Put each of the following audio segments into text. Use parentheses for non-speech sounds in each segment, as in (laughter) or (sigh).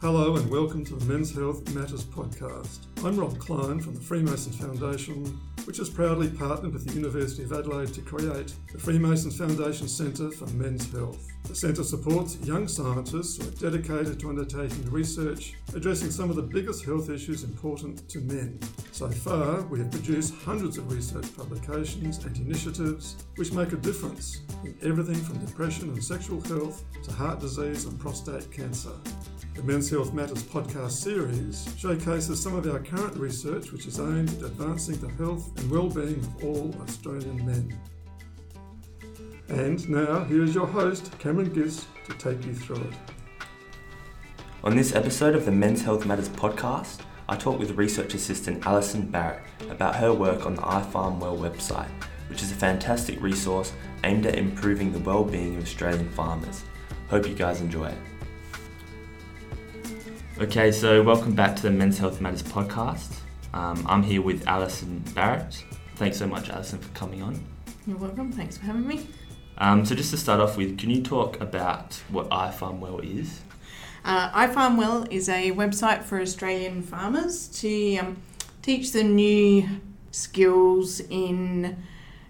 Hello and welcome to the Men's Health Matters podcast. I'm Rob Klein from the Freemasons Foundation, which has proudly partnered with the University of Adelaide to create the Freemasons Foundation Centre for Men's Health. The centre supports young scientists who are dedicated to undertaking research addressing some of the biggest health issues important to men. So far, we have produced hundreds of research publications and initiatives which make a difference in everything from depression and sexual health to heart disease and prostate cancer. The Men's Health Matters podcast series showcases some of our current research which is aimed at advancing the health and well-being of all Australian men. And now, here's your host, Cameron Giss, to take you through it. On this episode of the Men's Health Matters podcast, I talk with research assistant Alison Barrett about her work on the iFarmWell website, which is a fantastic resource aimed at improving the well-being of Australian farmers. Hope you guys enjoy it. Okay, so welcome back to the Men's Health Matters podcast. Um, I'm here with Alison Barrett. Thanks so much, Alison, for coming on. You're welcome. Thanks for having me. Um, so, just to start off with, can you talk about what iFarmWell is? Uh, iFarmWell is a website for Australian farmers to um, teach them new skills in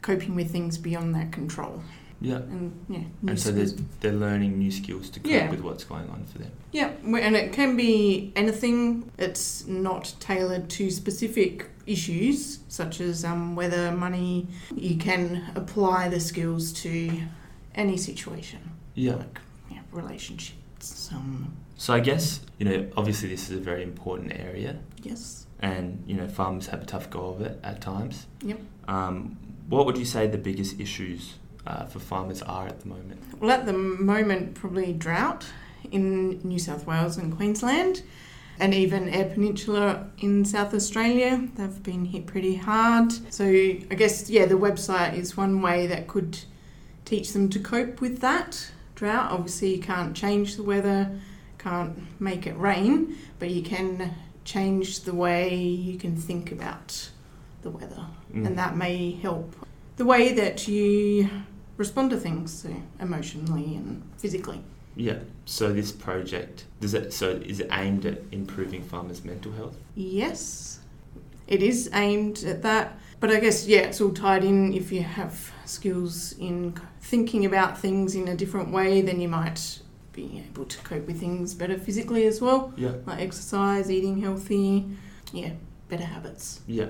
coping with things beyond their control. Yeah. And yeah, And so they're, they're learning new skills to cope Yeah. with what's going on for them. Yeah, and it can be anything. It's not tailored to specific issues such as um, weather, money. You can apply the skills to any situation, Yeah. like yeah, relationships. Um, So I guess, you know, obviously this is a very important area yes. and, you know, farmers have a tough go of it at times. Yep. Um, what would you say the biggest issues uh, for farmers are at the moment? Well, at the moment, probably drought in New South Wales and Queensland, and even Eyre Peninsula in South Australia. They've been hit pretty hard. So, I guess, yeah, the website is one way that could teach them to cope with that drought. Obviously, you can't change the weather, can't make it rain, but you can change the way you can think about the weather, Mm. and that may help the way that you respond to things so emotionally and physically. Yeah. So this project does it? So is it aimed at improving farmers' mental health? Yes, it is aimed at that, but I guess yeah, it's all tied in. If you have skills in thinking about things in a different way, then you might be able to cope with things better physically as well, Yeah. like exercise, eating healthy, yeah, better habits. Yeah.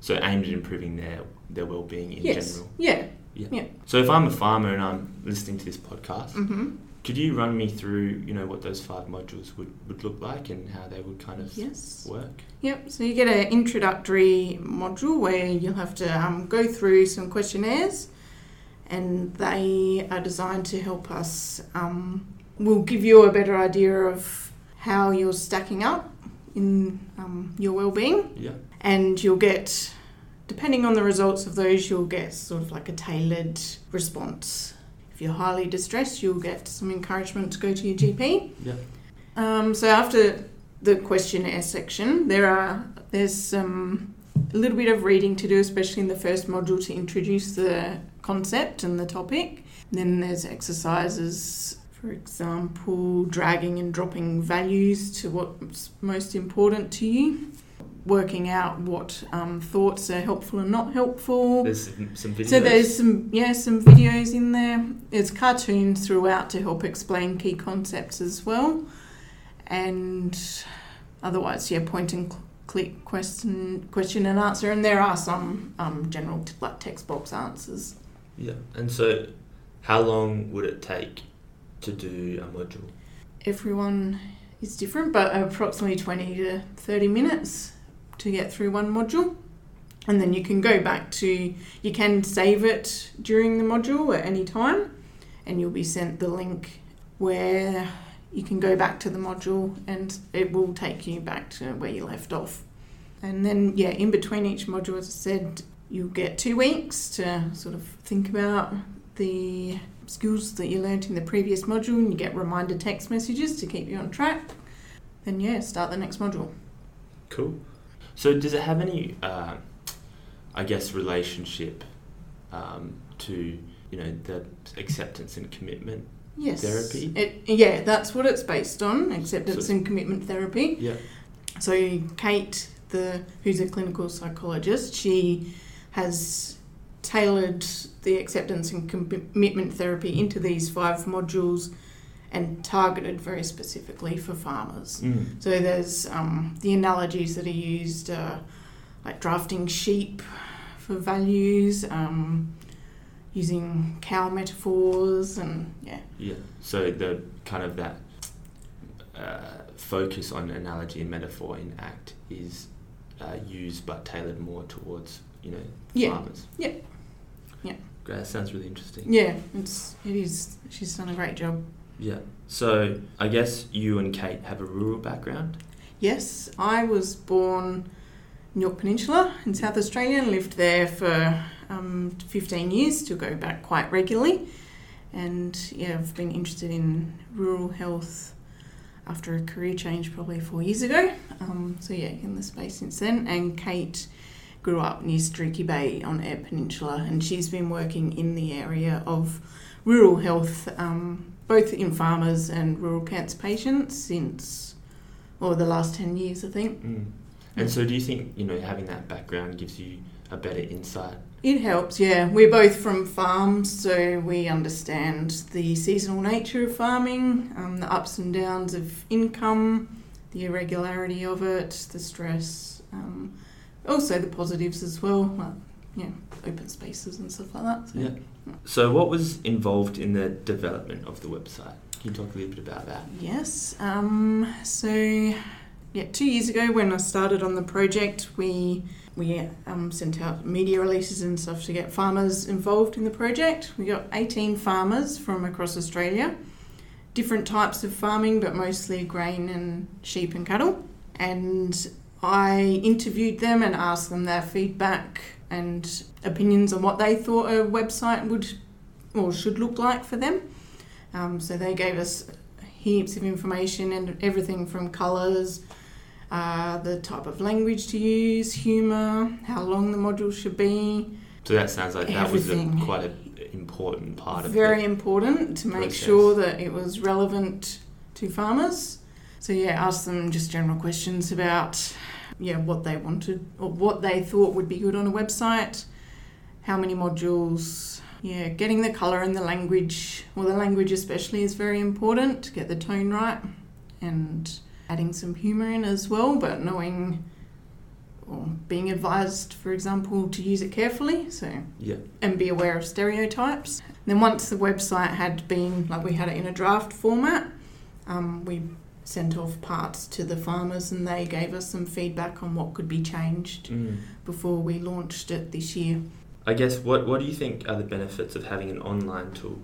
So aimed at improving their their well being in yes, general. yeah. So if I'm a farmer and I'm listening to this podcast, Mm-hmm. could you run me through, you know, what those five modules would, would look like and how they would kind of Yes. work? Yep, so you get an introductory module where you'll have to um, go through some questionnaires, and they are designed to help us. Um, will give you a better idea of how you're stacking up in um, your well-being, Yeah. and you'll get, depending on the results of those, you'll get sort of like a tailored response. If you're highly distressed, you'll get some encouragement to go to your GP. Yeah. Um, so after the questionnaire section, there are there's some a little bit of reading to do, especially in the first module to introduce the concept and the topic. then there's exercises, for example, dragging and dropping values to what's most important to you. Working out what um, thoughts are helpful and not helpful. There's some, some videos. So there's some yeah some videos in there. There's cartoons throughout to help explain key concepts as well, and otherwise yeah point and click question question and answer. And there are some um, general t- like text box answers. Yeah. And so, how long would it take to do a module? Everyone is different, but approximately twenty to thirty minutes to get through one module. And then you can go back to, you can save it during the module at any time, and you'll be sent the link where you can go back to the module and it will take you back to where you left off. And then, yeah, in between each module, as I said, you'll get two weeks to sort of think about the skills that you learnt in the previous module, and you get reminder text messages to keep you on track. Then, yeah, start the next module. Cool. So does it have any, uh, I guess, relationship um, to you know the acceptance and commitment Yes. Therapy? It, yeah, that's what it's based on acceptance So- and commitment therapy. Yeah. So Kate, the who's a clinical psychologist, she has tailored the acceptance and commitment therapy into these five modules and targeted very specifically for farmers. Mm. So there's um, the analogies that are used, uh, like drafting sheep for values, um, using cow metaphors, and yeah, Yeah. So the kind of that uh, focus on analogy and metaphor in ACT is uh, used but tailored more towards you know Yeah. farmers. Yeah. Yeah. Great. That sounds really interesting. yeah, it's it is. She's done a great job. Yeah. So I guess you and Kate have a rural background. Yes, I was born in Yorke Peninsula in South Australia and lived there for um, 15 years, to go back quite regularly. And yeah, I've been interested in rural health after a career change probably four years ago. Um, so yeah, in the space since then. And Kate grew up near Streaky Bay on Eyre Peninsula, and she's been working in the area of rural health, um, both in farmers and rural cancer patients since or the last 10 years, I think. Mm. And so, do you think you know having that background gives you a better insight? It helps, yeah. We're both from farms, so we understand the seasonal nature of farming, um, the ups and downs of income, the irregularity of it, the stress, um, also the positives as well, yeah, open spaces and stuff like that. So. Yeah. So, what was involved in the development of the website? Can you talk a little bit about that? Yes. Um, so, yeah, two years ago when I started on the project, we we um, sent out media releases and stuff to get farmers involved in the project. We got 18 farmers from across Australia, different types of farming, but mostly grain and sheep and cattle. And I interviewed them and asked them their feedback and opinions on what they thought a website would or should look like for them. Um, so they gave us heaps of information and everything from colours, uh, the type of language to use, humour, how long the module should be. So that sounds like that was a, quite an important part of it. Very important to make process. sure that it was relevant to farmers. So yeah, ask them just general questions about yeah what they wanted or what they thought would be good on a website, how many modules. Yeah, getting the colour and the language, well, the language especially is very important to get the tone right, and adding some humour in as well, but knowing or being advised, for example, to use it carefully. So Yeah. and be aware of stereotypes. Then once the website had been like we had it in a draft format, um, we sent off parts to the farmers and they gave us some feedback on what could be changed Mm. before we launched it this year. I guess what what do you think are the benefits of having an online tool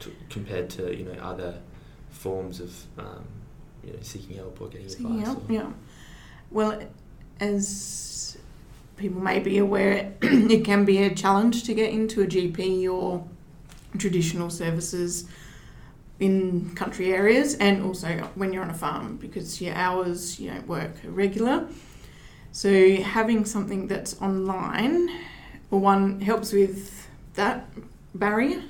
to, compared to you know other forms of um, you know seeking help or getting Seeking advice? help, or- yeah. Well, as people may be aware, (clears throat) it can be a challenge to get into a GP or traditional services in country areas and also when you're on a farm because your hours you don't work regular. So having something that's online, well, one helps with that barrier.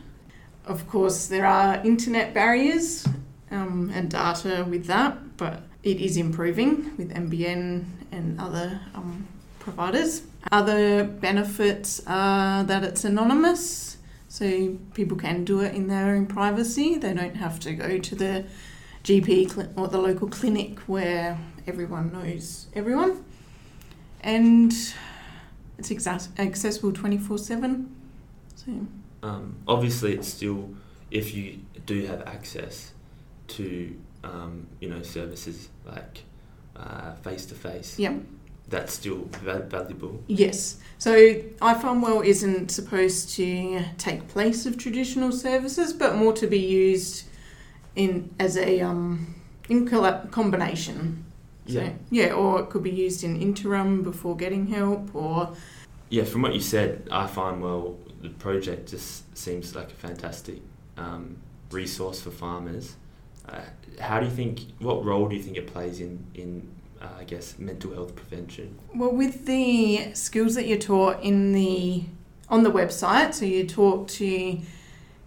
Of course, there are internet barriers um, and data with that, but it is improving with NBN and other um, providers. Other benefits are that it's anonymous, so people can do it in their own privacy. They don't have to go to the GP cli- or the local clinic where everyone knows everyone. And it's exa- accessible 24 7. So, Um, obviously, it's still if you do have access to um, you know services like face to face. yeah. That's still valuable. Yes. So iFarmWell isn't supposed to take place of traditional services, but more to be used in as a um, in combination. So, Yeah. yeah, or it could be used in interim before getting help, or Yeah, from what you said, iFarmWell the project just seems like a fantastic um, resource for farmers. Uh, how do you think? What role do you think it plays in in uh, I guess mental health prevention? well, with the skills that you're taught in the on the website, so you talk to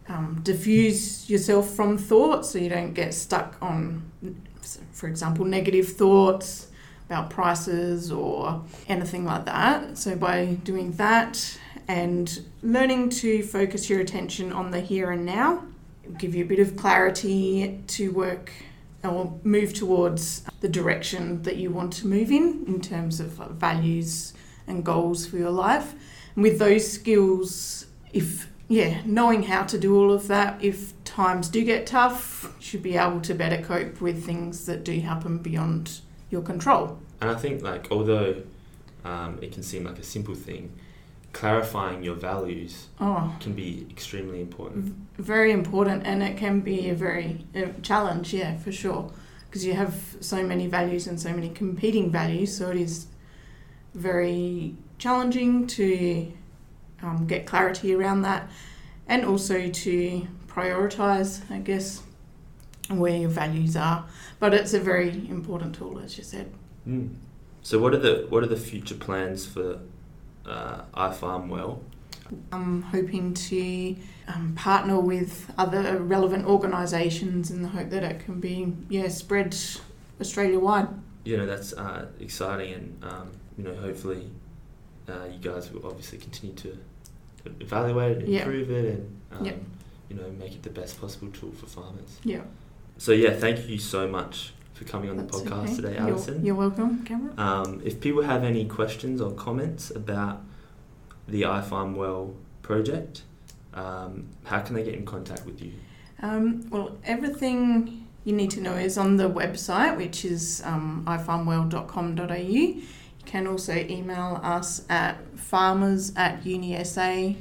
um, defuse yourself from thoughts so you don't get stuck on, for example, negative thoughts about prices or anything like that. So, by doing that and learning to focus your attention on the here and now, give you a bit of clarity to work or move towards the direction that you want to move in in terms of values and goals for your life. And with those skills, if yeah, knowing how to do all of that, if times do get tough, you should be able to better cope with things that do happen beyond your control. And I think, like, although um, it can seem like a simple thing, clarifying your values oh, can be extremely important. very important, and it can be a very uh, challenge, yeah, for sure, because you have so many values and so many competing values, so it is very challenging to um, get clarity around that and also to prioritize, I guess, where your values are. But it's a very important tool, as you said. Mm. So, what are the what are the future plans for uh, iFarmWell? I'm hoping to um, partner with other relevant organisations in the hope that it can be yeah spread Australia wide. You know that's uh, exciting, and um, you know hopefully uh, you guys will obviously continue to evaluate it, Yeah. improve it, and um, Yeah. you know make it the best possible tool for farmers. Yeah, So yeah, thank you so much for coming on the podcast okay. today, You're- Alison. You're, welcome, Cameron. Um, if people have any questions or comments about the iFarmWell project, um, how can they get in contact with you? Um, well, everything you need to know is on the website, which is um, ifarmwell.com.au. You can also email us at farmers at unisa.edu.au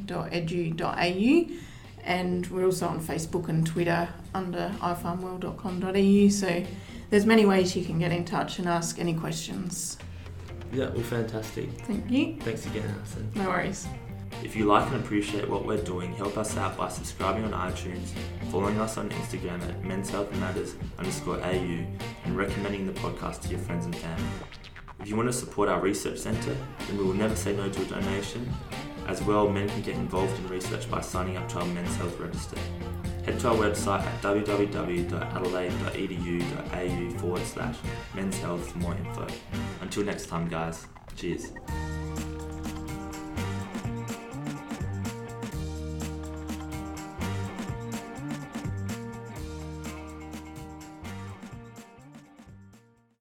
and we're also on Facebook and Twitter under ifarmwell.com.au. So there's many ways you can get in touch and ask any questions. Yeah, well, fantastic. Thank you. Thanks again, Alison. No worries. If you like and appreciate what we're doing, help us out by subscribing on iTunes, following us on Instagram at Men's Health Matters underscore AU, and recommending the podcast to your friends and family. If you want to support our research centre, then we will never say no to a donation. As well, men can get involved in research by signing up to our Men's Health Register. Head to our website at www.adelaide.edu.au forward slash men's health for more info. Until next time, guys, cheers.